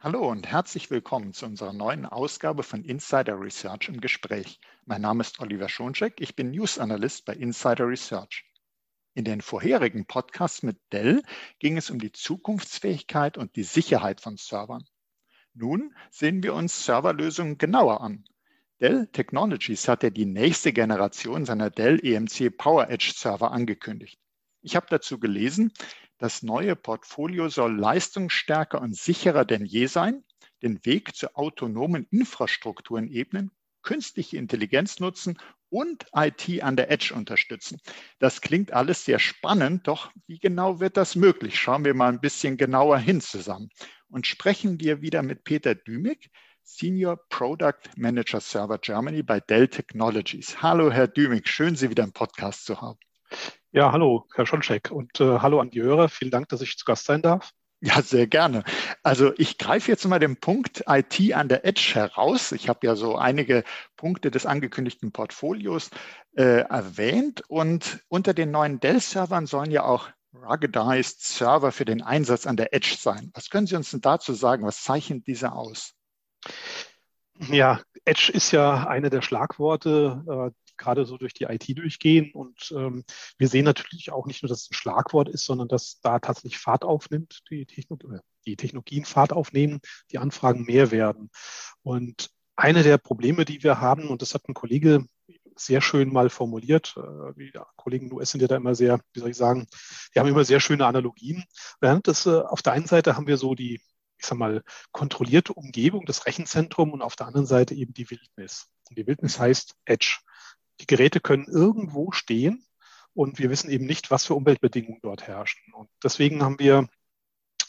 Hallo und herzlich willkommen zu unserer neuen Ausgabe von Insider Research im Gespräch. Mein Name ist Oliver Schoncheck, ich bin News Analyst bei Insider Research. In den vorherigen Podcasts mit Dell ging es um die Zukunftsfähigkeit und die Sicherheit von Servern. Nun sehen wir uns Serverlösungen genauer an. Dell Technologies hat ja die nächste Generation seiner Dell EMC PowerEdge Server angekündigt. Ich habe dazu gelesen, das neue Portfolio soll leistungsstärker und sicherer denn je sein, den Weg zu autonomen Infrastrukturen ebnen, künstliche Intelligenz nutzen und IT an der Edge unterstützen. Das klingt alles sehr spannend, doch wie genau wird das möglich? Schauen wir mal ein bisschen genauer hin zusammen und sprechen wir wieder mit Peter Dümig, Senior Product Manager Server Germany bei Dell Technologies. Hallo, Herr Dümig, schön, Sie wieder im Podcast zu haben. Ja, hallo, Herr Schoncheck und äh, hallo an die Hörer. Vielen Dank, dass ich zu Gast sein darf. Ja, sehr gerne. Also ich greife jetzt mal den Punkt IT an der Edge heraus. Ich habe ja so einige Punkte des angekündigten Portfolios äh, erwähnt und unter den neuen Dell-Servern sollen ja auch ruggedized Server für den Einsatz an der Edge sein. Was können Sie uns denn dazu sagen? Was zeichnet diese aus? Ja, Edge ist ja eine der Schlagworte, äh, gerade so durch die IT durchgehen. Und ähm, wir sehen natürlich auch nicht nur, dass es ein Schlagwort ist, sondern dass da tatsächlich Fahrt aufnimmt, die, Techno die Technologien Fahrt aufnehmen, die Anfragen mehr werden. Und eine der Probleme, die wir haben, und das hat ein Kollege sehr schön mal formuliert. Äh, die Kollegen US sind ja da immer sehr, wie soll ich sagen, die haben immer sehr schöne Analogien. Das, äh, auf der einen Seite haben wir so die, ich sag mal, kontrollierte Umgebung, das Rechenzentrum und auf der anderen Seite eben die Wildnis. Und die Wildnis heißt Edge. Die Geräte können irgendwo stehen und wir wissen eben nicht, was für Umweltbedingungen dort herrschen. Und deswegen haben wir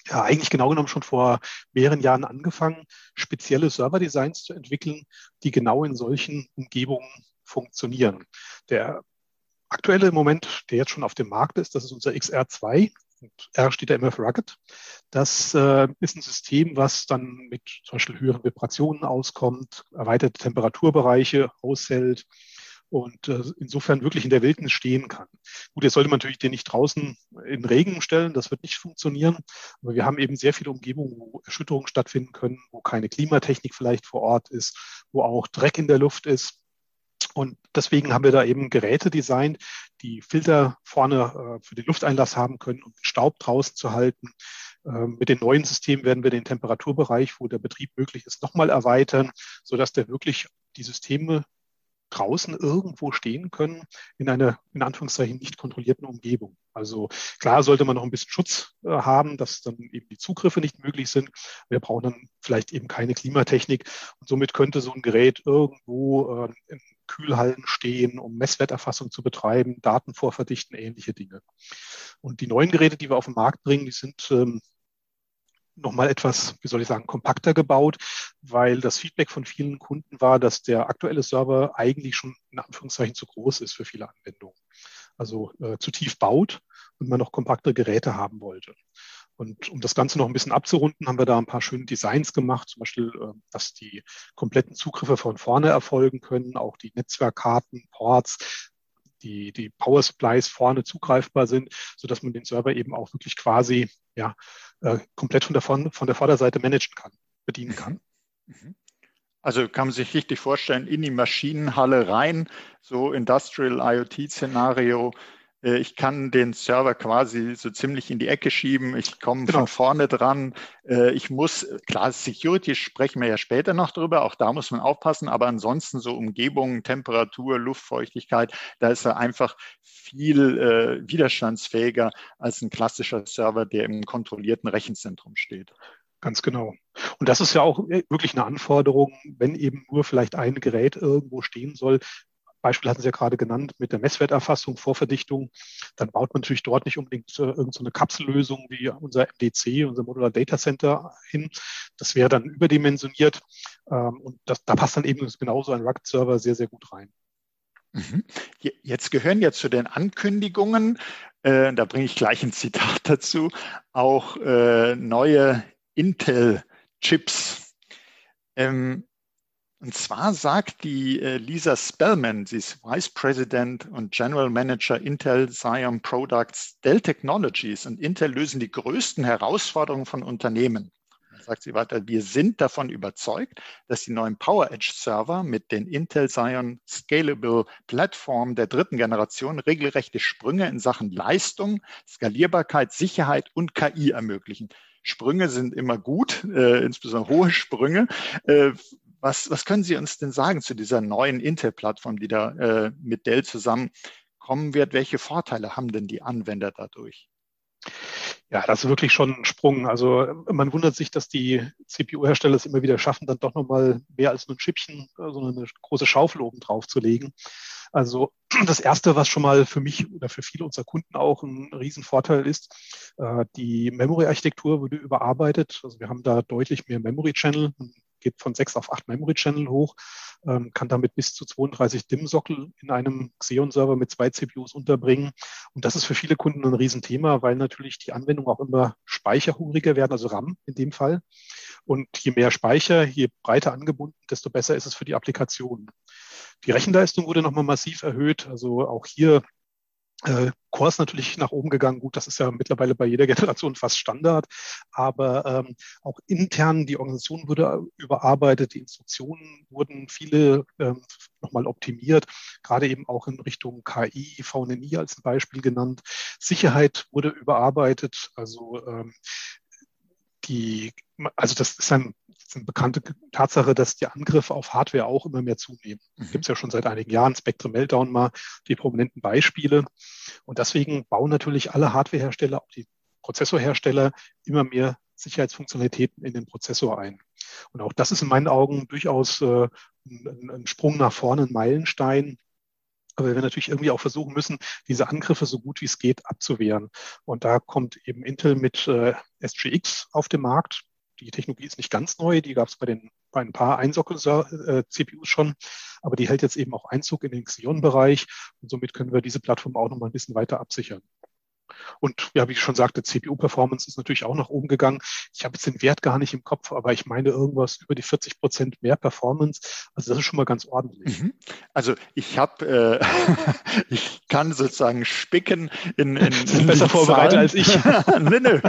ja eigentlich genau genommen schon vor mehreren Jahren angefangen, spezielle Serverdesigns zu entwickeln, die genau in solchen Umgebungen funktionieren. Der aktuelle Moment, der jetzt schon auf dem Markt ist, das ist unser XR2. Und R steht da immer für Rugged. Das äh, ist ein System, was dann mit zum Beispiel höheren Vibrationen auskommt, erweiterte Temperaturbereiche aushält und äh, insofern wirklich in der Wildnis stehen kann. Gut, jetzt sollte man natürlich den nicht draußen in Regen stellen, das wird nicht funktionieren, aber wir haben eben sehr viele Umgebungen, wo Erschütterungen stattfinden können, wo keine Klimatechnik vielleicht vor Ort ist, wo auch Dreck in der Luft ist. Und deswegen haben wir da eben Geräte designt, die Filter vorne äh, für den Lufteinlass haben können, um Staub draußen zu halten. Ähm, mit den neuen Systemen werden wir den Temperaturbereich, wo der Betrieb möglich ist, nochmal erweitern, sodass der wirklich die Systeme draußen irgendwo stehen können in einer, in Anführungszeichen, nicht kontrollierten Umgebung. Also klar sollte man noch ein bisschen Schutz äh, haben, dass dann eben die Zugriffe nicht möglich sind. Wir brauchen dann vielleicht eben keine Klimatechnik und somit könnte so ein Gerät irgendwo äh, in Kühlhallen stehen, um Messwerterfassung zu betreiben, Daten vorverdichten, ähnliche Dinge. Und die neuen Geräte, die wir auf den Markt bringen, die sind ähm, nochmal etwas, wie soll ich sagen, kompakter gebaut, weil das Feedback von vielen Kunden war, dass der aktuelle Server eigentlich schon in Anführungszeichen zu groß ist für viele Anwendungen. Also äh, zu tief baut und man noch kompaktere Geräte haben wollte. Und um das Ganze noch ein bisschen abzurunden, haben wir da ein paar schöne Designs gemacht, zum Beispiel, äh, dass die kompletten Zugriffe von vorne erfolgen können, auch die Netzwerkkarten, Ports, die, die Power Supplies vorne zugreifbar sind, sodass man den Server eben auch wirklich quasi ja, äh, komplett von der, von, von der Vorderseite managen kann, bedienen kann. Mhm. Mhm. Also kann man sich richtig vorstellen, in die Maschinenhalle rein, so Industrial IoT-Szenario, ich kann den Server quasi so ziemlich in die Ecke schieben. Ich komme genau. von vorne dran. Äh, ich muss, klar, Security sprechen wir ja später noch drüber. Auch da muss man aufpassen. Aber ansonsten so Umgebung, Temperatur, Luftfeuchtigkeit, da ist er einfach viel äh, widerstandsfähiger als ein klassischer Server, der im kontrollierten Rechenzentrum steht. Ganz genau. Und das ist ja auch wirklich eine Anforderung, wenn eben nur vielleicht ein Gerät irgendwo stehen soll, Beispiel hatten Sie ja gerade genannt mit der Messwerterfassung, Vorverdichtung, dann baut man natürlich dort nicht unbedingt äh, irgendeine Kapsellösung wie unser MDC, unser Modular Data Center hin. Das wäre dann überdimensioniert ähm, und das, da passt dann eben genauso ein Rugged-Server sehr, sehr gut rein. Mhm. Jetzt gehören ja zu den Ankündigungen, äh, da bringe ich gleich ein Zitat dazu, auch äh, neue Intel-Chips. Ähm, und zwar sagt die äh, Lisa Spellman, sie ist Vice President und General Manager Intel Xeon Products, Dell Technologies und Intel lösen die größten Herausforderungen von Unternehmen. sagt sie weiter, wir sind davon überzeugt, dass die neuen PowerEdge-Server mit den Intel Xeon Scalable Plattformen der dritten Generation regelrechte Sprünge in Sachen Leistung, Skalierbarkeit, Sicherheit und KI ermöglichen. Sprünge sind immer gut, äh, insbesondere hohe Sprünge. Äh, was, was können Sie uns denn sagen zu dieser neuen Intel-Plattform, die da äh, mit Dell zusammenkommen wird? Welche Vorteile haben denn die Anwender dadurch? Ja, das ist wirklich schon ein Sprung. Also man wundert sich, dass die CPU-Hersteller es immer wieder schaffen, dann doch nochmal mehr als nur ein Schippchen, äh, sondern eine große Schaufel oben drauf zu legen. Also das Erste, was schon mal für mich oder für viele unserer Kunden auch ein Riesenvorteil ist, äh, die Memory-Architektur wurde überarbeitet. Also wir haben da deutlich mehr Memory-Channel, geht von sechs auf acht Memory-Channel hoch, ähm, kann damit bis zu 32 DIMM-Sockel in einem Xeon-Server mit zwei CPUs unterbringen. Und das ist für viele Kunden ein Riesenthema, weil natürlich die Anwendungen auch immer speicherhungriger werden, also RAM in dem Fall. Und je mehr Speicher, je breiter angebunden, desto besser ist es für die Applikationen. Die Rechenleistung wurde nochmal massiv erhöht. Also auch hier äh, Core ist natürlich nach oben gegangen. Gut, das ist ja mittlerweile bei jeder Generation fast Standard. Aber ähm, auch intern, die Organisation wurde überarbeitet, die Instruktionen wurden viele ähm, nochmal optimiert, gerade eben auch in Richtung KI, VNI als ein Beispiel genannt. Sicherheit wurde überarbeitet. Also ähm, die, also das ist ein ist eine bekannte Tatsache, dass die Angriffe auf Hardware auch immer mehr zunehmen. Mhm. Gibt es ja schon seit einigen Jahren, Spectrum Meltdown mal die prominenten Beispiele. Und deswegen bauen natürlich alle Hardwarehersteller, auch die Prozessorhersteller, immer mehr Sicherheitsfunktionalitäten in den Prozessor ein. Und auch das ist in meinen Augen durchaus äh, ein, ein Sprung nach vorne, ein Meilenstein, aber wir natürlich irgendwie auch versuchen müssen, diese Angriffe so gut wie es geht abzuwehren. Und da kommt eben Intel mit äh, SGX auf den Markt die Technologie ist nicht ganz neu, die gab es bei, den, bei ein paar Einsockel-CPUs schon, aber die hält jetzt eben auch Einzug in den Xeon-Bereich und somit können wir diese Plattform auch noch mal ein bisschen weiter absichern. Und ja, wie ich schon sagte, CPU-Performance ist natürlich auch nach oben gegangen. Ich habe jetzt den Wert gar nicht im Kopf, aber ich meine irgendwas über die 40 Prozent mehr Performance. Also das ist schon mal ganz ordentlich. Mhm. Also ich habe, äh, ich kann sozusagen spicken in, in, besser vorbereitet als ich. nö, nö.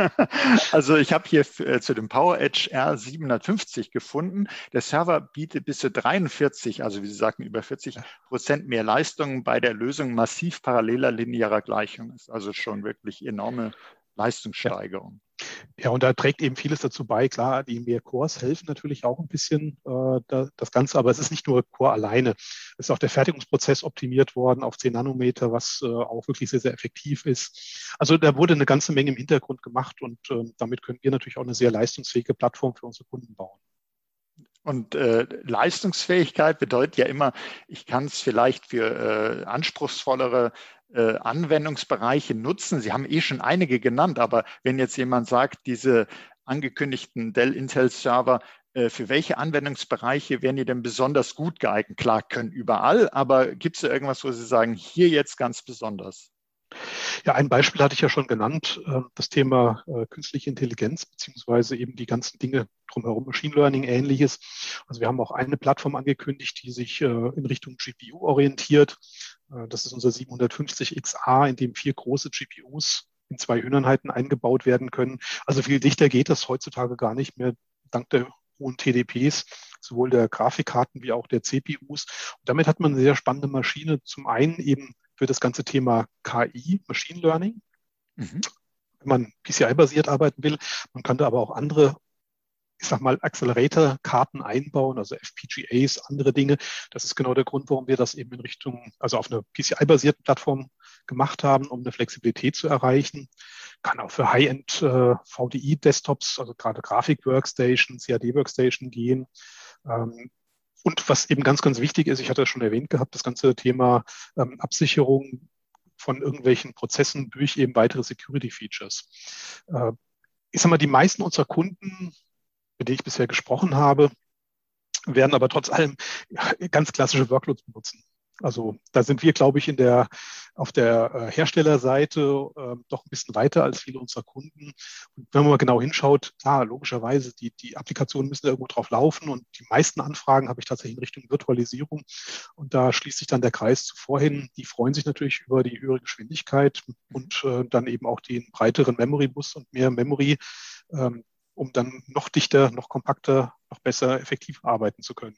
Also ich habe hier äh, zu dem PowerEdge R750 gefunden. Der Server bietet bis zu 43, also wie Sie sagten, über 40 Prozent mehr Leistung bei der Lösung massiv paralleler linearer Gleichungen. Ist also schon wirklich wirklich enorme Leistungssteigerung. Ja. Ja, und da trägt eben vieles dazu bei. Klar, die mehr Cores helfen natürlich auch ein bisschen äh, da, das Ganze, aber es ist nicht nur Core alleine. Es ist auch der Fertigungsprozess optimiert worden auf 10 Nanometer, was äh, auch wirklich sehr, sehr effektiv ist. Also da wurde eine ganze Menge im Hintergrund gemacht und äh, damit können wir natürlich auch eine sehr leistungsfähige Plattform für unsere Kunden bauen. Und äh, Leistungsfähigkeit bedeutet ja immer, ich kann es vielleicht für äh, anspruchsvollere äh, Anwendungsbereiche nutzen. Sie haben eh schon einige genannt, aber wenn jetzt jemand sagt, diese angekündigten Dell Intel Server, äh, für welche Anwendungsbereiche wären die denn besonders gut geeignet? Klar, können überall, aber gibt es da irgendwas, wo Sie sagen, hier jetzt ganz besonders? Ja, ein Beispiel hatte ich ja schon genannt, ähm, das Thema äh, künstliche Intelligenz, beziehungsweise eben die ganzen Dinge drumherum, Machine Learning, ähnliches. Also wir haben auch eine Plattform angekündigt, die sich äh, in Richtung GPU orientiert. Äh, das ist unser 750XA, in dem vier große GPUs in zwei Höheneinheiten eingebaut werden können. Also viel dichter geht das heutzutage gar nicht mehr, dank der hohen TDPs, sowohl der Grafikkarten wie auch der CPUs. Und damit hat man eine sehr spannende Maschine. Zum einen eben für das ganze Thema KI, Machine Learning. Mhm. Wenn man PCI-basiert arbeiten will, man könnte aber auch andere ich sag mal, Accelerator-Karten einbauen, also FPGAs, andere Dinge. Das ist genau der Grund, warum wir das eben in Richtung, also auf einer PCI-basierten Plattform gemacht haben, um eine Flexibilität zu erreichen. Kann auch für High-End äh, also gerade Grafik-Workstation, CAD-Workstation gehen. Ähm, und was eben ganz, ganz wichtig ist, ich hatte es schon erwähnt gehabt, das ganze Thema ähm, Absicherung von irgendwelchen Prozessen durch eben weitere Security Features. Äh, ich sag mal, die meisten unserer Kunden, mit denen ich bisher gesprochen habe, werden aber trotz allem ganz klassische Workloads benutzen. Also da sind wir, glaube ich, in der, auf der äh, Herstellerseite äh, doch ein bisschen weiter als viele unserer Kunden. Und wenn man mal genau hinschaut, klar, logischerweise, die, die Applikationen müssen irgendwo drauf laufen und die meisten Anfragen habe ich tatsächlich in Richtung Virtualisierung. Und da schließt sich dann der Kreis zuvor hin. Die freuen sich natürlich über die höhere Geschwindigkeit und äh, dann eben auch den breiteren Memory-Bus und mehr Memory. Ähm, um dann noch dichter, noch kompakter, noch besser, effektiv arbeiten zu können.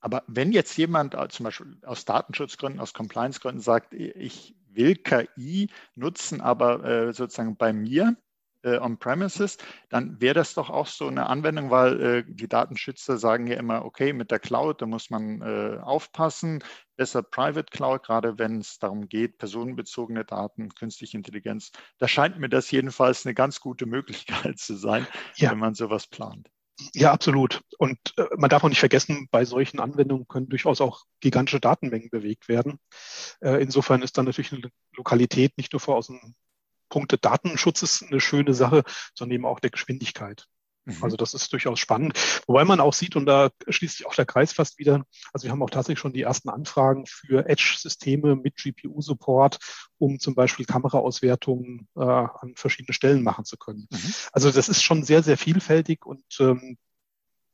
Aber wenn jetzt jemand äh, zum Beispiel aus Datenschutzgründen, aus Compliance-Gründen sagt, ich will KI nutzen, aber äh, sozusagen bei mir äh, on-premises, dann wäre das doch auch so eine Anwendung, weil äh, die Datenschützer sagen ja immer, okay, mit der Cloud, da muss man äh, aufpassen, besser Private Cloud, gerade wenn es darum geht, personenbezogene Daten, künstliche Intelligenz. Da scheint mir das jedenfalls eine ganz gute Möglichkeit zu sein, ja. wenn man sowas plant. Ja, absolut. Und äh, man darf auch nicht vergessen, bei solchen Anwendungen können durchaus auch gigantische Datenmengen bewegt werden. Äh, insofern ist dann natürlich eine Lokalität nicht nur vor aus dem Punkte Datenschutzes eine schöne Sache, sondern eben auch der Geschwindigkeit. Mhm. Also das ist durchaus spannend. Wobei man auch sieht, und da schließt sich auch der Kreis fast wieder, also wir haben auch tatsächlich schon die ersten Anfragen für Edge-Systeme mit GPU-Support, um zum Beispiel Kameraauswertungen äh, an verschiedenen Stellen machen zu können. Mhm. Also das ist schon sehr, sehr vielfältig und ähm,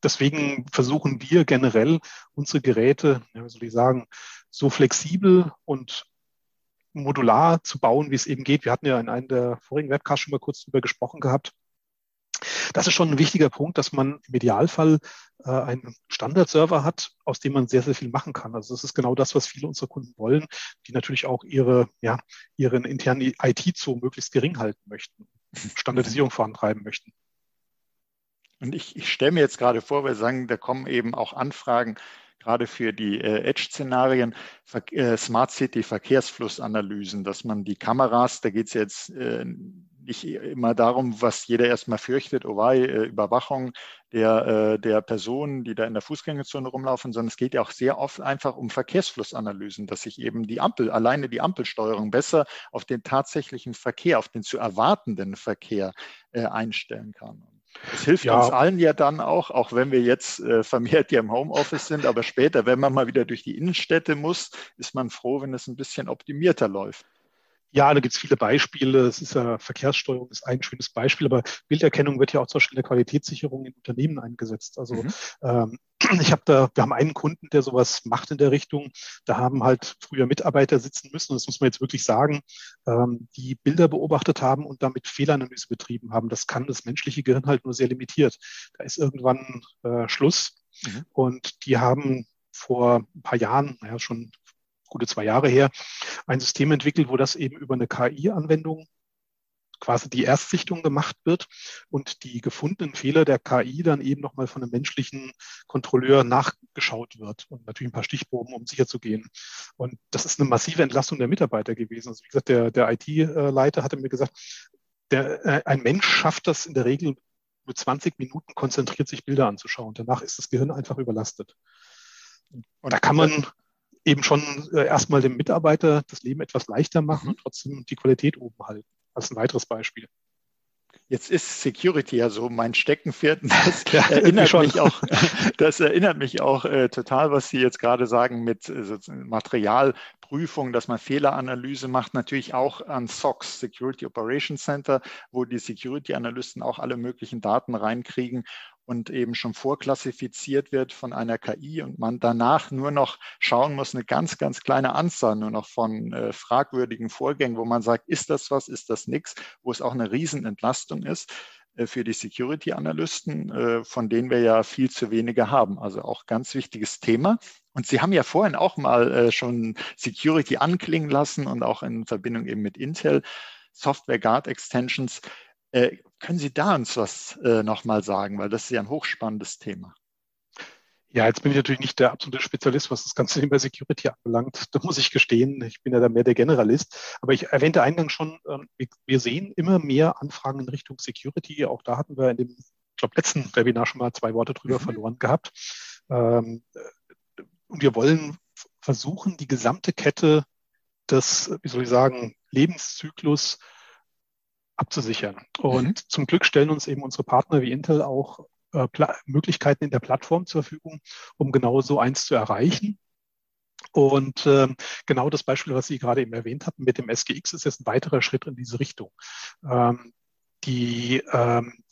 deswegen versuchen wir generell unsere Geräte, ja, wie soll ich sagen, so flexibel und modular zu bauen, wie es eben geht. Wir hatten ja in einem der vorigen Webcasts schon mal kurz darüber gesprochen gehabt. Das ist schon ein wichtiger Punkt, dass man im Idealfall äh, einen Standardserver hat, aus dem man sehr, sehr viel machen kann. Also das ist genau das, was viele unserer Kunden wollen, die natürlich auch ihre, ja, ihren internen IT-Zoo möglichst gering halten möchten, Standardisierung vorantreiben möchten. Und ich, ich stelle mir jetzt gerade vor, wir sagen, da kommen eben auch Anfragen, gerade für die äh, Edge-Szenarien, äh, Smart City Verkehrsflussanalysen, dass man die Kameras, da geht es jetzt äh, nicht immer darum, was jeder erstmal fürchtet, oh wei, äh, Überwachung der, äh, der Personen, die da in der Fußgängerzone rumlaufen, sondern es geht ja auch sehr oft einfach um Verkehrsflussanalysen, dass ich eben die Ampel, alleine die Ampelsteuerung besser auf den tatsächlichen Verkehr, auf den zu erwartenden Verkehr äh, einstellen kann. Es hilft ja. uns allen ja dann auch, auch wenn wir jetzt äh, vermehrt ja im Homeoffice sind, aber später, wenn man mal wieder durch die Innenstädte muss, ist man froh, wenn es ein bisschen optimierter läuft. Ja, da gibt es viele Beispiele. Es ist ja Verkehrssteuerung ist ein schönes Beispiel, aber Bilderkennung wird ja auch zum Beispiel in der Qualitätssicherung in Unternehmen eingesetzt. Also mhm. ähm, ich habe da, wir haben einen Kunden, der sowas macht in der Richtung. Da haben halt früher Mitarbeiter sitzen müssen, das muss man jetzt wirklich sagen, ähm, die Bilder beobachtet haben und damit Fehleranalyse betrieben haben. Das kann das menschliche Gehirn halt nur sehr limitiert. Da ist irgendwann äh, Schluss. Mhm. Und die haben vor ein paar Jahren, naja, schon gute zwei Jahre her, ein System entwickelt, wo das eben über eine KI-Anwendung quasi die Erstsichtung gemacht wird und die gefundenen Fehler der KI dann eben nochmal von einem menschlichen Kontrolleur nachgeschaut wird und natürlich ein paar Stichproben, um sicher zu gehen. Und das ist eine massive Entlastung der Mitarbeiter gewesen. Also wie gesagt, der, der IT-Leiter hatte mir gesagt, der, äh, ein Mensch schafft das in der Regel nur 20 Minuten konzentriert sich Bilder anzuschauen. Danach ist das Gehirn einfach überlastet. Und da kann man eben schon äh, erstmal dem Mitarbeiter das Leben etwas leichter machen mhm. und trotzdem die Qualität oben halten. Als ein weiteres Beispiel. Jetzt ist Security ja so mein Steckenpferd. Das ja, erinnert mich auch, das erinnert mich auch äh, total, was Sie jetzt gerade sagen mit äh, Materialprüfung, dass man Fehleranalyse macht, natürlich auch an SOX, Security Operations Center, wo die Security-Analysten auch alle möglichen Daten reinkriegen und eben schon vorklassifiziert wird von einer KI und man danach nur noch schauen muss, eine ganz, ganz kleine Anzahl nur noch von äh, fragwürdigen Vorgängen, wo man sagt, ist das was, ist das nichts, wo es auch eine Riesenentlastung ist äh, für die Security-Analysten, äh, von denen wir ja viel zu wenige haben. Also auch ganz wichtiges Thema. Und Sie haben ja vorhin auch mal äh, schon Security anklingen lassen und auch in Verbindung eben mit Intel, Software Guard Extensions. Äh, können Sie da uns was äh, nochmal sagen, weil das ist ja ein hochspannendes Thema. Ja, jetzt bin ich natürlich nicht der absolute Spezialist, was das ganze Thema Security anbelangt. Da muss ich gestehen, ich bin ja da mehr der Generalist. Aber ich erwähnte eingangs schon, ähm, wir sehen immer mehr Anfragen in Richtung Security. Auch da hatten wir in dem, ich glaube, letzten Webinar schon mal zwei Worte drüber mhm. verloren gehabt. Ähm, und wir wollen versuchen, die gesamte Kette des, wie soll ich sagen, Lebenszyklus abzusichern. Und mhm. zum Glück stellen uns eben unsere Partner wie Intel auch äh, Möglichkeiten in der Plattform zur Verfügung, um genau so eins zu erreichen. Und ähm, genau das Beispiel, was Sie gerade eben erwähnt hatten mit dem SGX, ist jetzt ein weiterer Schritt in diese Richtung. Ähm, die ähm,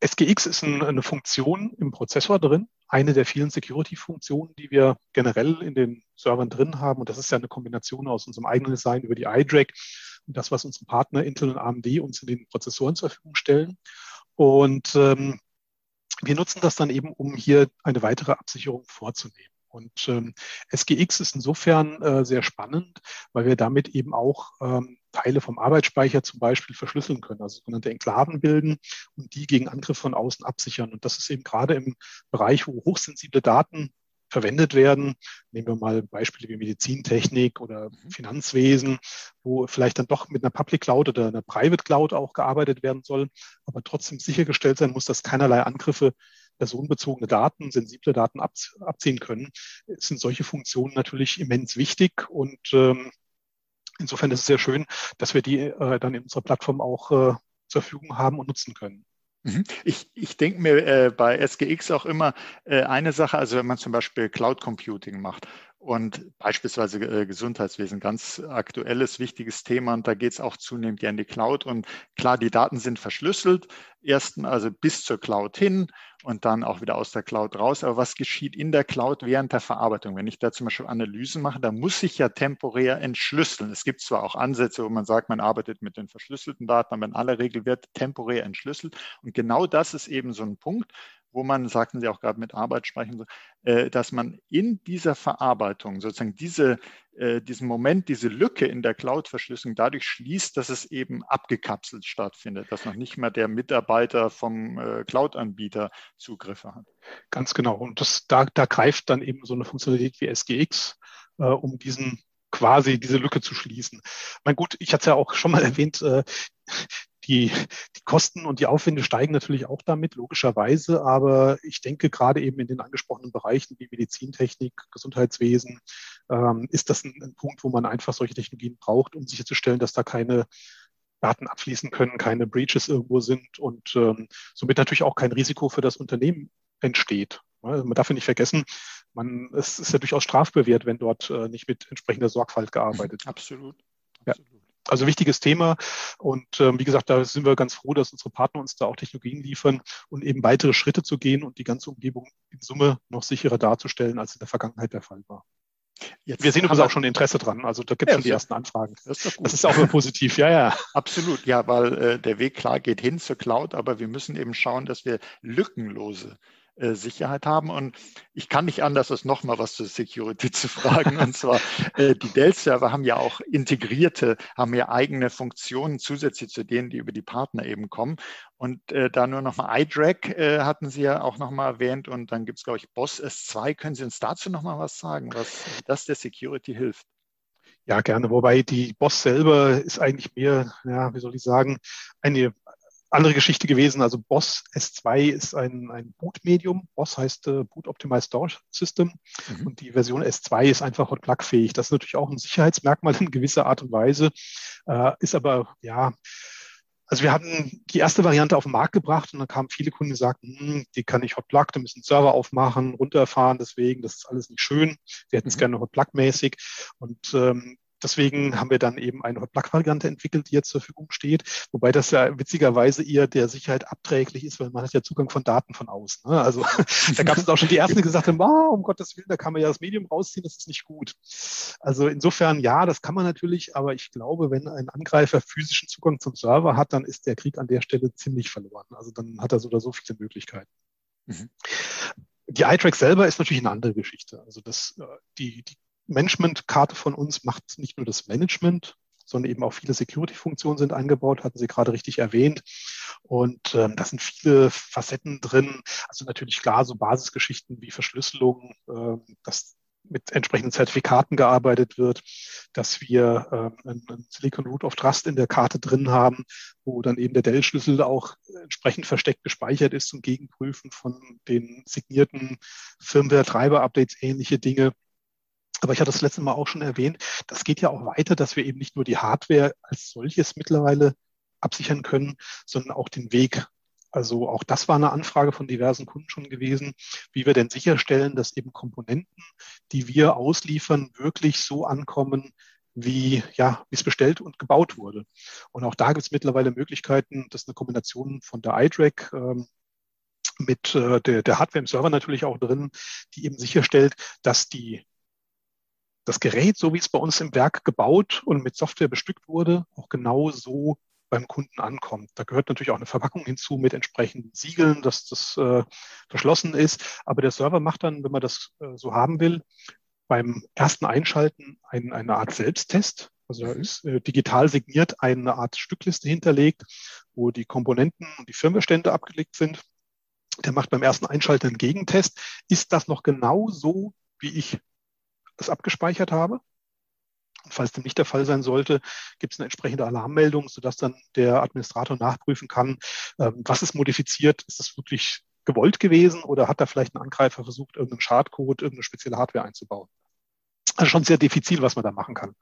SGX ist ein, eine Funktion im Prozessor drin, eine der vielen Security-Funktionen, die wir generell in den Servern drin haben. Und das ist ja eine Kombination aus unserem eigenen Design über die iDRAC das, was unsere Partner Intel und AMD uns in den Prozessoren zur Verfügung stellen. Und ähm, wir nutzen das dann eben, um hier eine weitere Absicherung vorzunehmen. Und ähm, SGX ist insofern äh, sehr spannend, weil wir damit eben auch ähm, Teile vom Arbeitsspeicher zum Beispiel verschlüsseln können, also sogenannte Enklaven bilden und die gegen Angriffe von außen absichern. Und das ist eben gerade im Bereich, wo hochsensible Daten verwendet werden. Nehmen wir mal Beispiele wie Medizintechnik oder mhm. Finanzwesen, wo vielleicht dann doch mit einer Public Cloud oder einer Private Cloud auch gearbeitet werden soll, aber trotzdem sichergestellt sein muss, dass keinerlei Angriffe personenbezogene Daten, sensible Daten abziehen können, sind solche Funktionen natürlich immens wichtig und ähm, insofern ist es sehr schön, dass wir die äh, dann in unserer Plattform auch äh, zur Verfügung haben und nutzen können. Mhm. Ich, ich denke mir äh, bei SGX auch immer äh, eine Sache, also wenn man zum Beispiel Cloud Computing macht und beispielsweise äh, Gesundheitswesen, ganz aktuelles, wichtiges Thema und da geht es auch zunehmend ja in die Cloud und klar, die Daten sind verschlüsselt, ersten also bis zur Cloud hin und dann auch wieder aus der Cloud raus. Aber was geschieht in der Cloud während der Verarbeitung? Wenn ich da zum Beispiel Analysen mache, da muss ich ja temporär entschlüsseln. Es gibt zwar auch Ansätze, wo man sagt, man arbeitet mit den verschlüsselten Daten, aber in aller Regel wird temporär entschlüsselt. Und genau das ist eben so ein Punkt, wo man, sagten Sie auch gerade mit Arbeitsspeichern, äh, dass man in dieser Verarbeitung sozusagen diese, äh, diesen Moment, diese Lücke in der Cloud-Verschlüsselung dadurch schließt, dass es eben abgekapselt stattfindet, dass noch nicht mehr der Mitarbeiter vom äh, Cloud-Anbieter Zugriffe hat. Ganz genau. Und das, da, da greift dann eben so eine Funktionalität wie SGX, äh, um diesen quasi diese Lücke zu schließen. Mein gut, ich hatte es ja auch schon mal erwähnt, äh, die, die Kosten und die Aufwände steigen natürlich auch damit, logischerweise. Aber ich denke, gerade eben in den angesprochenen Bereichen wie Medizintechnik, Gesundheitswesen, ähm, ist das ein, ein Punkt, wo man einfach solche Technologien braucht, um sicherzustellen, dass da keine Daten abfließen können, keine Breaches irgendwo sind und ähm, somit natürlich auch kein Risiko für das Unternehmen entsteht. Also man darf ja nicht vergessen, man, es ist ja durchaus strafbewehrt, wenn dort äh, nicht mit entsprechender Sorgfalt gearbeitet wird. Absolut. Absolut. Ja. Also wichtiges Thema. Und ähm, wie gesagt, da sind wir ganz froh, dass unsere Partner uns da auch Technologien liefern und eben weitere Schritte zu gehen und die ganze Umgebung in Summe noch sicherer darzustellen, als in der Vergangenheit der Fall war. Jetzt wir sehen übrigens auch schon Interesse dran. Also da gibt es ja, schon die ersten Anfragen. Das ist, das ist auch immer positiv, ja, ja. Absolut, ja, weil äh, der Weg klar geht hin zur Cloud, aber wir müssen eben schauen, dass wir lückenlose äh, Sicherheit haben. Und ich kann nicht anders, als nochmal was zur Security zu fragen. Und zwar, äh, die Dell-Server haben ja auch integrierte, haben ja eigene Funktionen zusätzlich zu denen, die über die Partner eben kommen. Und äh, da nur nochmal iDrag äh, hatten Sie ja auch nochmal erwähnt. Und dann gibt es, glaube ich, Boss S2. Können Sie uns dazu nochmal was sagen, was das der Security hilft? Ja, gerne. Wobei die Boss selber ist eigentlich mehr, ja, wie soll ich sagen, eine andere Geschichte gewesen. Also BOSS S2 ist ein, ein Boot-Medium. BOSS heißt äh, Boot Optimized Storage System. Mhm. Und die Version S2 ist einfach Hot Plug fähig. Das ist natürlich auch ein Sicherheitsmerkmal in gewisser Art und Weise. Äh, ist aber, ja, also wir hatten die erste Variante auf den Markt gebracht und dann kamen viele Kunden, die sagten, hm, die kann ich Hot Plug, da müssen Server aufmachen, runterfahren, deswegen, das ist alles nicht schön. Wir hätten es mhm. gerne Hot Plug mäßig. Und ähm, Deswegen haben wir dann eben eine Plug-Variante entwickelt, die jetzt zur Verfügung steht, wobei das ja witzigerweise eher der Sicherheit abträglich ist, weil man hat ja Zugang von Daten von außen. Ne? Also da gab es auch schon die ersten, die gesagt haben, oh, um Gottes Willen, da kann man ja das Medium rausziehen, das ist nicht gut. Also insofern, ja, das kann man natürlich, aber ich glaube, wenn ein Angreifer physischen Zugang zum Server hat, dann ist der Krieg an der Stelle ziemlich verloren. Also dann hat er so oder so viele Möglichkeiten. Mhm. Die iTrack selber ist natürlich eine andere Geschichte. Also das, äh, die, die Management-Karte von uns macht nicht nur das Management, sondern eben auch viele Security-Funktionen sind eingebaut, hatten Sie gerade richtig erwähnt. Und ähm, da sind viele Facetten drin. Also natürlich klar, so Basisgeschichten wie Verschlüsselung, äh, dass mit entsprechenden Zertifikaten gearbeitet wird, dass wir äh, ein, Silicon Root of Trust in der Karte drin haben, wo dann eben der Dell-Schlüssel auch entsprechend versteckt gespeichert ist zum Gegenprüfen von den signierten Firmware-Treiber-Updates, ähnliche Dinge. Aber ich hatte das letzte Mal auch schon erwähnt, das geht ja auch weiter, dass wir eben nicht nur die Hardware als solches mittlerweile absichern können, sondern auch den Weg. Also auch das war eine Anfrage von diversen Kunden schon gewesen, wie wir denn sicherstellen, dass eben Komponenten, die wir ausliefern, wirklich so ankommen, wie ja, wie es bestellt und gebaut wurde. Und auch da gibt es mittlerweile Möglichkeiten, das ist eine Kombination von der iDRAC ähm, mit äh, der, der Hardware im Server natürlich auch drin, die eben sicherstellt, dass die das Gerät, so wie es bei uns im Werk gebaut und mit Software bestückt wurde, auch genau so beim Kunden ankommt. Da gehört natürlich auch eine Verpackung hinzu mit entsprechenden Siegeln, dass das äh, verschlossen ist. Aber der Server macht dann, wenn man das äh, so haben will, beim ersten Einschalten ein, eine Art Selbsttest. Also da ist äh, digital signiert eine Art Stückliste hinterlegt, wo die Komponenten und die Firmware abgelegt sind. Der macht beim ersten Einschalten einen Gegentest. Ist das noch genau so, wie ich es abgespeichert habe? Und falls dem nicht der Fall sein sollte, gibt es eine entsprechende Alarmmeldung, sodass dann der Administrator nachprüfen kann, ähm, was ist modifiziert, ist das wirklich gewollt gewesen oder hat da vielleicht ein Angreifer versucht, irgendeinen Schadcode, irgendeine spezielle Hardware einzubauen. Also schon sehr diffizil, was man da machen kann.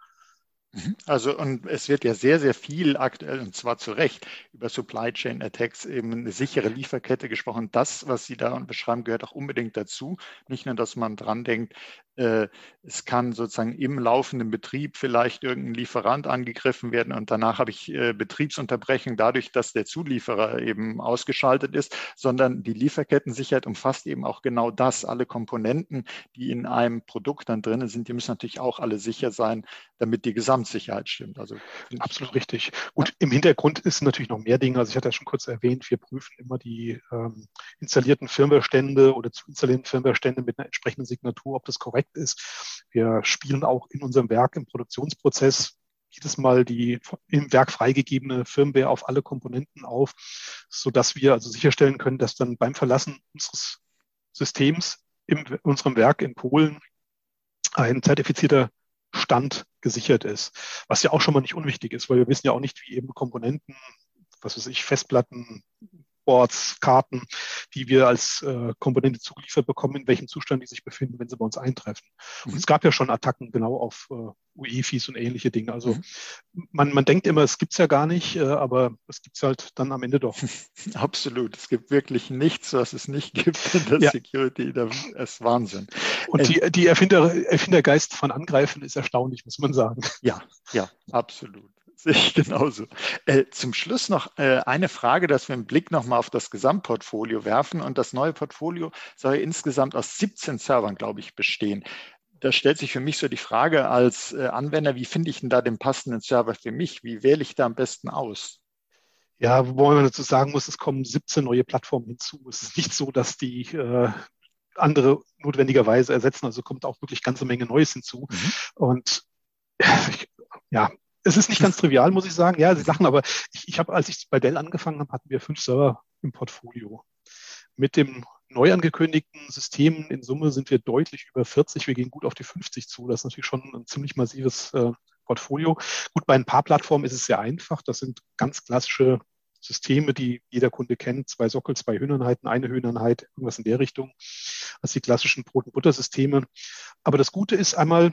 Mhm. Also, und es wird ja sehr, sehr viel aktuell, und zwar zu Recht, über Supply Chain Attacks, eben eine sichere Lieferkette gesprochen. Das, was Sie da beschreiben, gehört auch unbedingt dazu. Nicht nur, dass man dran denkt, äh, es kann sozusagen im laufenden Betrieb vielleicht irgendein Lieferant angegriffen werden und danach habe ich äh, Betriebsunterbrechung dadurch, dass der Zulieferer eben ausgeschaltet ist, sondern die Lieferkettensicherheit umfasst eben auch genau das. Alle Komponenten, die in einem Produkt dann drin sind, die müssen natürlich auch alle sicher sein, damit die Gesamtsicherheit stimmt. Also absolut richtig. Gut, ja. im Hintergrund ist natürlich noch mehr Dinge. Also ich hatte ja schon kurz erwähnt, wir prüfen immer die ähm, installierten Firmwarestände oder zu installierten Firmwarestände mit einer entsprechenden Signatur, ob das korrekt ist. Wir spielen auch in unserem Werk im Produktionsprozess jedes Mal die im Werk freigegebene Firmware auf alle Komponenten auf, so dass wir also sicherstellen können, dass dann beim Verlassen unseres Systems in unserem Werk in Polen ein zertifizierter Stand gesichert ist. Was ja auch schon mal nicht unwichtig ist, weil wir wissen ja auch nicht, wie eben Komponenten, was weiß ich, Festplatten, Boards, Karten, die wir als äh, Komponente zugeliefert bekommen, in welchem Zustand die sich befinden, wenn sie bei uns eintreffen. Mhm. Und es gab ja schon Attacken genau auf äh, UEFIs und ähnliche Dinge. Also mhm. man, man denkt immer, es gibt's ja gar nicht, äh, aber es gibt's halt dann am Ende doch. Absolut. Es gibt wirklich nichts, was es nicht gibt in der ja. Security. Das ist Wahnsinn. Und die, die Erfinder, Erfindergeist von Angreifen ist erstaunlich, muss man sagen. Ja, ja, absolut. Sehe ich genauso. Äh, zum Schluss noch äh, eine Frage, dass wir einen Blick nochmal auf das Gesamtportfolio werfen. Und das neue Portfolio soll insgesamt aus 17 Servern, glaube ich, bestehen. Da stellt sich für mich so die Frage als äh, Anwender, wie finde ich denn da den passenden Server für mich? Wie wähle ich da am besten aus? Ja, wobei man dazu sagen muss, es kommen 17 neue Plattformen hinzu. Es ist nicht so, dass die äh, andere notwendigerweise ersetzen. Also kommt auch wirklich ganze Menge Neues hinzu. Mhm. Und ja, es ist nicht ganz trivial, muss ich sagen. Ja, sie Sachen, aber ich, ich habe, als ich bei Dell angefangen habe, hatten wir fünf Server im Portfolio. Mit dem neu angekündigten System in Summe sind wir deutlich über 40. Wir gehen gut auf die 50 zu. Das ist natürlich schon ein ziemlich massives äh, Portfolio. Gut, bei ein paar Plattformen ist es sehr einfach. Das sind ganz klassische Systeme, die jeder Kunde kennt. Zwei Sockel, zwei Höheneinheiten, eine Höheneinheit, irgendwas in der Richtung. als die klassischen Brot- und Butter-Systeme. Aber das Gute ist einmal,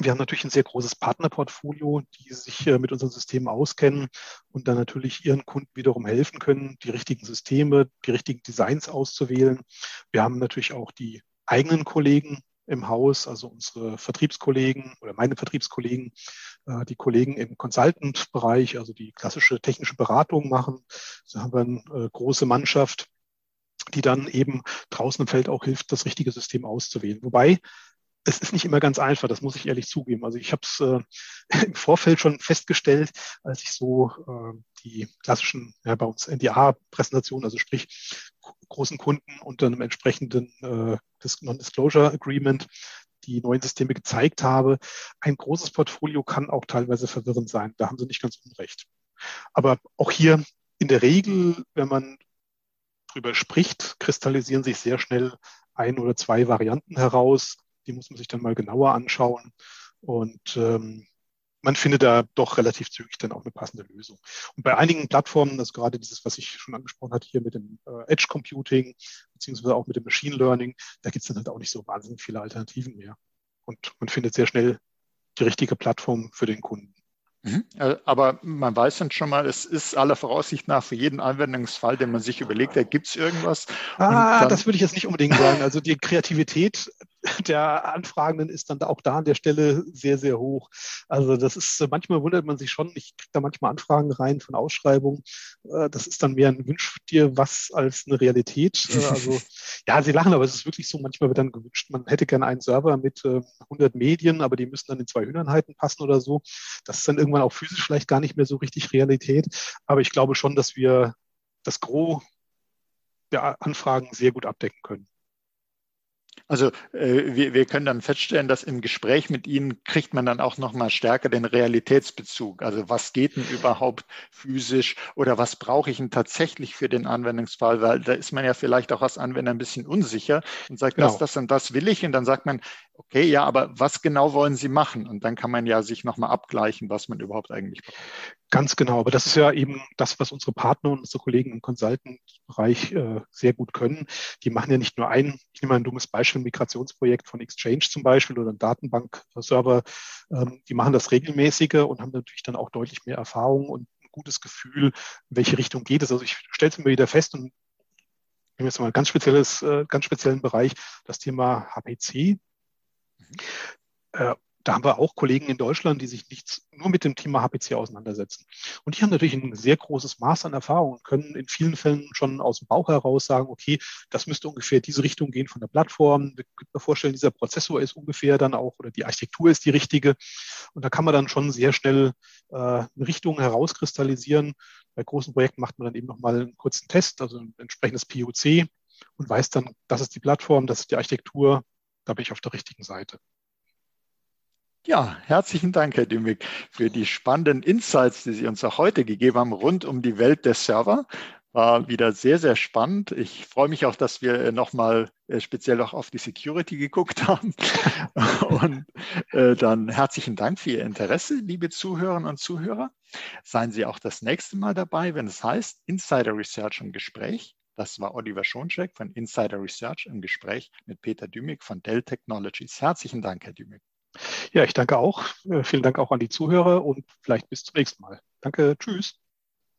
wir haben natürlich ein sehr großes Partnerportfolio, die sich äh, mit unseren Systemen auskennen und dann natürlich ihren Kunden wiederum helfen können, die richtigen Systeme, die richtigen Designs auszuwählen. Wir haben natürlich auch die eigenen Kollegen im Haus, also unsere Vertriebskollegen oder meine Vertriebskollegen, äh, die Kollegen im Consultant-Bereich, also die klassische technische Beratung machen. Da haben wir eine äh, große Mannschaft, die dann eben draußen im Feld auch hilft, das richtige System auszuwählen. Wobei es ist nicht immer ganz einfach, das muss ich ehrlich zugeben. Also ich habe es äh, im Vorfeld schon festgestellt, als ich so äh, die klassischen, ja, bei uns NDA-Präsentationen, also sprich großen Kunden unter einem entsprechenden äh, Non-Disclosure Agreement die neuen Systeme gezeigt habe. Ein großes Portfolio kann auch teilweise verwirrend sein. Da haben Sie nicht ganz unrecht. Aber auch hier in der Regel, wenn man drüber spricht, kristallisieren sich sehr schnell ein oder zwei Varianten heraus die muss man sich dann mal genauer anschauen. Und ähm, man findet da doch relativ zügig dann auch eine passende Lösung. Und bei einigen Plattformen, also gerade dieses, was ich schon angesprochen hatte, hier mit dem äh, Edge Computing, beziehungsweise auch mit dem Machine Learning, da gibt es dann halt auch nicht so wahnsinnig viele Alternativen mehr. Und man findet sehr schnell die richtige Plattform für den Kunden. Mhm. Äh, aber man weiß dann schon mal, es ist aller Voraussicht nach für jeden Anwendungsfall, den man sich überlegt, da gibt es irgendwas. Ah, das würde ich jetzt nicht unbedingt sagen. Also die Kreativität der Anfragenden ist dann auch da an der Stelle sehr, sehr hoch. Also das ist, manchmal wundert man sich schon, ich kriege da manchmal Anfragen rein von Ausschreibungen. Äh, das ist dann mehr ein Wünsch dir was als eine Realität. Äh, also ja, sie lachen, aber es ist wirklich so, manchmal wird dann gewünscht, man hätte gerne einen Server mit 100 äh, Medien, aber die müssen dann in zwei Hühnernheiten passen oder so. Das ist dann irgendwann auch physisch vielleicht gar nicht mehr so richtig Realität. Aber ich glaube schon, dass wir das Gros der Anfragen sehr gut abdecken können. Also äh, wir, wir können dann feststellen, dass im Gespräch mit Ihnen kriegt man dann auch nochmal stärker den Realitätsbezug. Also was geht denn überhaupt physisch oder was brauche ich denn tatsächlich für den Anwendungsfall? Weil da ist man ja vielleicht auch als Anwender ein bisschen unsicher und sagt, genau. das, das und das will ich. Und dann sagt man, okay, ja, aber was genau wollen Sie machen? Und dann kann man ja sich nochmal abgleichen, was man überhaupt eigentlich braucht. Ganz genau, aber das ist ja eben das, was unsere Partner und unsere Kollegen im Consultant-Bereich äh, sehr gut können. Die machen ja nicht nur ein, ich nehme mal ein dummes Beispiel, ein Migrationsprojekt von Exchange zum Beispiel oder ein Datenbankserver. Ähm, die machen das regelmäßige und haben natürlich dann auch deutlich mehr Erfahrung und ein gutes Gefühl, in welche Richtung geht es. Also ich stelle es mir wieder fest und nehmen jetzt mal ein ganz spezielles, äh, ganz speziellen Bereich, das Thema HPC. Äh, da haben wir auch Kollegen in Deutschland, die sich nicht nur mit dem Thema HPC auseinandersetzen. Und die haben natürlich ein sehr großes Maß an Erfahrung und können in vielen Fällen schon aus dem Bauch heraus sagen, okay, das müsste ungefähr diese Richtung gehen von der Plattform. Wir können mir vorstellen, dieser Prozessor ist ungefähr dann auch oder die Architektur ist die richtige. Und da kann man dann schon sehr schnell äh, eine Richtung herauskristallisieren. Bei großen Projekten macht man dann eben nochmal einen kurzen Test, also ein entsprechendes POC und weiß dann, das ist die Plattform, das ist die Architektur, da bin ich auf der richtigen Seite. Ja, herzlichen Dank, Herr Dümig, für die spannenden Insights, die Sie uns auch heute gegeben haben rund um die Welt der Server. War wieder sehr, sehr spannend. Ich freue mich auch, dass wir äh, nochmal äh, speziell auch auf die Security geguckt haben. Und äh, dann herzlichen Dank für Ihr Interesse, liebe Zuhörerinnen und Zuhörer. Seien Sie auch das nächste Mal dabei, wenn es heißt Insider Research im Gespräch. Das war Oliver Schoncheck von Insider Research im Gespräch mit Peter Dümig von Dell Technologies. Herzlichen Dank, Herr Dümig. Ja, ich danke auch. Äh, vielen Dank auch an die Zuhörer und vielleicht bis zum nächsten Mal. Danke, tschüss.